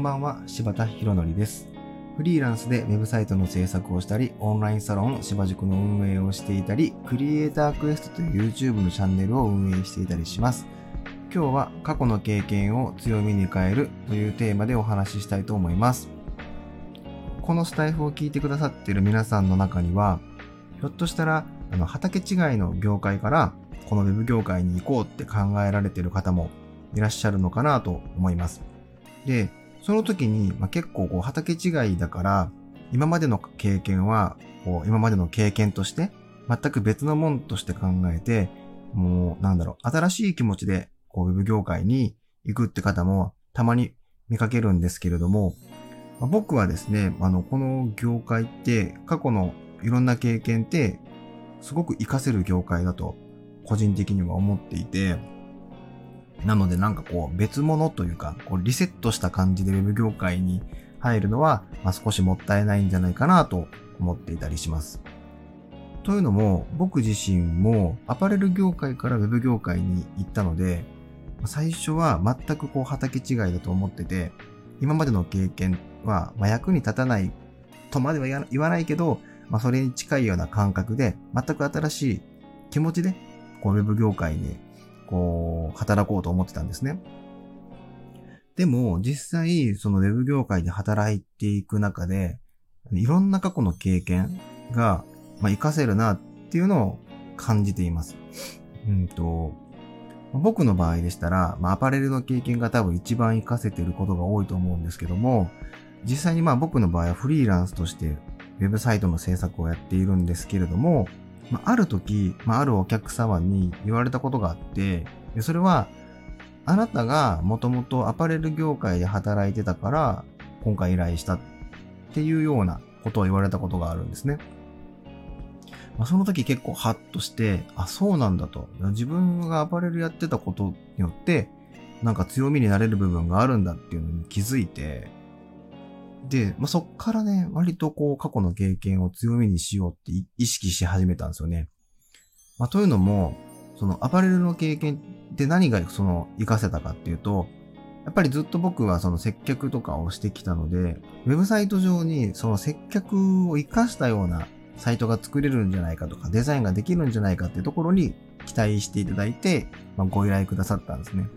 んばんは、柴田博則です。フリーランスでウェブサイトの制作をしたり、オンラインサロン柴塾の運営をしていたり、クリエイタークエストという YouTube のチャンネルを運営していたりします。今日は過去の経験を強みに変えるというテーマでお話ししたいと思います。このスタイフを聞いてくださっている皆さんの中には、ひょっとしたらあの畑違いの業界からこの web 業界に行こうって考えられている方もいらっしゃるのかなと思います。で、その時に、まあ、結構こう畑違いだから、今までの経験は、こう今までの経験として、全く別のもんとして考えて、もうなんだろう、新しい気持ちで、こうウェブ業界に行くって方もたまに見かけるんですけれども、まあ、僕はですね、あの、この業界って過去のいろんな経験ってすごく活かせる業界だと個人的には思っていて、なのでなんかこう別物というか、こうリセットした感じで Web 業界に入るのは、まあ、少しもったいないんじゃないかなと思っていたりします。というのも、僕自身もアパレル業界から Web 業界に行ったので、最初は全くこう畑違いだと思ってて、今までの経験は、まあ、役に立たないとまでは言わないけど、まあ、それに近いような感覚で、全く新しい気持ちで、こう、ウェブ業界にこう、働こうと思ってたんですね。でも、実際、そのウェブ業界で働いていく中で、いろんな過去の経験が、まあ、活かせるなっていうのを感じています。うんと、僕の場合でしたら、まあ、アパレルの経験が多分一番活かせていることが多いと思うんですけども、実際にまあ僕の場合はフリーランスとしてウェブサイトの制作をやっているんですけれども、まあ、ある時、まあ、あるお客様に言われたことがあって、でそれは、あなたがもともとアパレル業界で働いてたから、今回依頼したっていうようなことを言われたことがあるんですね。まあ、その時結構ハッとして、あ、そうなんだと。自分がアパレルやってたことによって、なんか強みになれる部分があるんだっていうのに気づいて、で、まあ、そっからね、割とこう過去の経験を強みにしようって意識し始めたんですよね。まあ、というのも、そのアパレルの経験って何がその活かせたかっていうと、やっぱりずっと僕はその接客とかをしてきたので、ウェブサイト上にその接客を活かしたようなサイトが作れるんじゃないかとか、デザインができるんじゃないかっていうところに期待していただいて、まあ、ご依頼くださったんですね。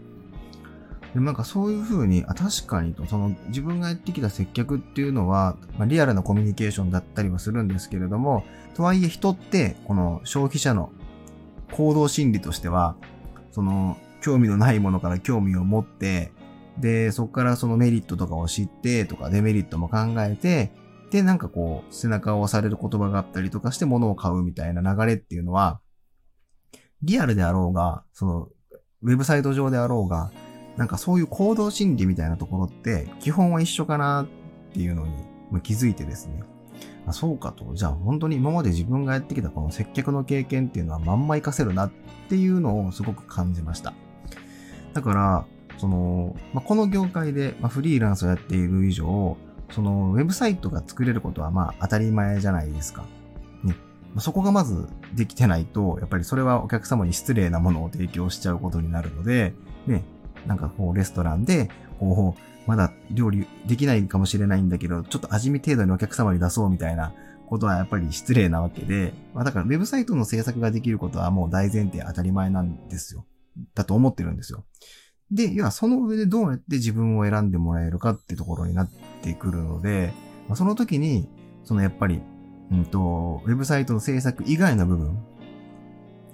でもなんかそういうふうに、あ、確かにと、その自分がやってきた接客っていうのは、まあ、リアルなコミュニケーションだったりはするんですけれども、とはいえ人って、この消費者の行動心理としては、その興味のないものから興味を持って、で、そこからそのメリットとかを知ってとかデメリットも考えて、で、なんかこう、背中を押される言葉があったりとかして物を買うみたいな流れっていうのは、リアルであろうが、その、ウェブサイト上であろうが、なんかそういう行動心理みたいなところって基本は一緒かなっていうのに気づいてですね。あそうかと。じゃあ本当に今まで自分がやってきたこの接客の経験っていうのはまんま活かせるなっていうのをすごく感じました。だから、その、まあ、この業界で、フリーランスをやっている以上、そのウェブサイトが作れることはまあ当たり前じゃないですか。ね。そこがまずできてないと、やっぱりそれはお客様に失礼なものを提供しちゃうことになるので、ね、なんかこうレストランで、こう、まだ料理できないかもしれないんだけど、ちょっと味見程度にお客様に出そうみたいなことはやっぱり失礼なわけで、まあだからウェブサイトの制作ができることはもう大前提当たり前なんですよ。だと思ってるんですよ。で、要はその上でどうやって自分を選んでもらえるかってところになってくるので、まあ、その時に、そのやっぱり、うんと、ウェブサイトの制作以外の部分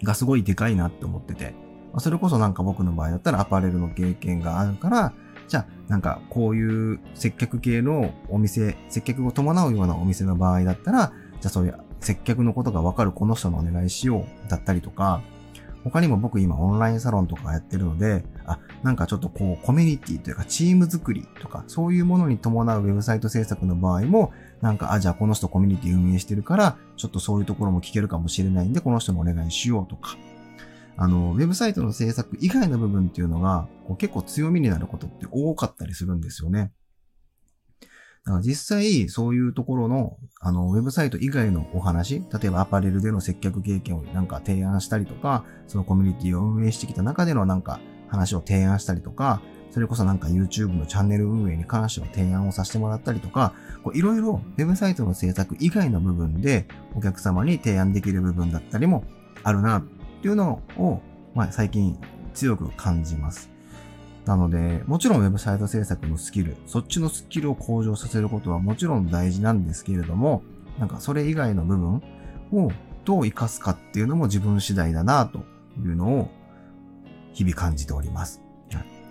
がすごいでかいなって思ってて、それこそなんか僕の場合だったらアパレルの経験があるから、じゃあなんかこういう接客系のお店、接客を伴うようなお店の場合だったら、じゃあそういう接客のことがわかるこの人のお願いしようだったりとか、他にも僕今オンラインサロンとかやってるので、あ、なんかちょっとこうコミュニティというかチーム作りとか、そういうものに伴うウェブサイト制作の場合も、なんか、あ、じゃあこの人コミュニティ運営してるから、ちょっとそういうところも聞けるかもしれないんで、この人のお願いしようとか、あの、ウェブサイトの制作以外の部分っていうのが、こう結構強みになることって多かったりするんですよね。だから実際、そういうところの、あの、ウェブサイト以外のお話、例えばアパレルでの接客経験をなんか提案したりとか、そのコミュニティを運営してきた中でのなんか話を提案したりとか、それこそなんか YouTube のチャンネル運営に関しては提案をさせてもらったりとか、いろいろウェブサイトの制作以外の部分でお客様に提案できる部分だったりもあるなっていうのを、まあ、最近強く感じます。なので、もちろんウェブサイト制作のスキル、そっちのスキルを向上させることはもちろん大事なんですけれども、なんかそれ以外の部分をどう活かすかっていうのも自分次第だなというのを日々感じております。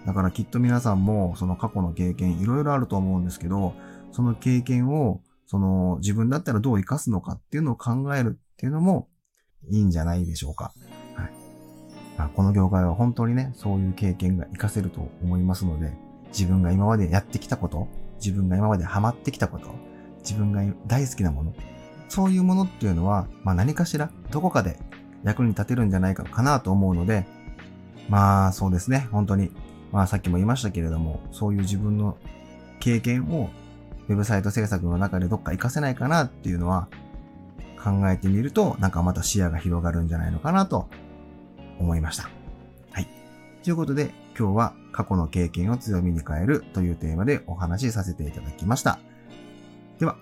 だからきっと皆さんもその過去の経験いろいろあると思うんですけど、その経験をその自分だったらどう活かすのかっていうのを考えるっていうのもいいんじゃないでしょうか。あ、この業界は本当にね、そういう経験が活かせると思いますので、自分が今までやってきたこと、自分が今までハマってきたこと、自分が大好きなもの、そういうものっていうのは、まあ何かしら、どこかで役に立てるんじゃないかかなと思うので、まあそうですね、本当に。まあさっきも言いましたけれども、そういう自分の経験をウェブサイト制作の中でどっか活かせないかなっていうのは考えてみると、なんかまた視野が広がるんじゃないのかなと思いました。はい。ということで、今日は過去の経験を強みに変えるというテーマでお話しさせていただきました。では、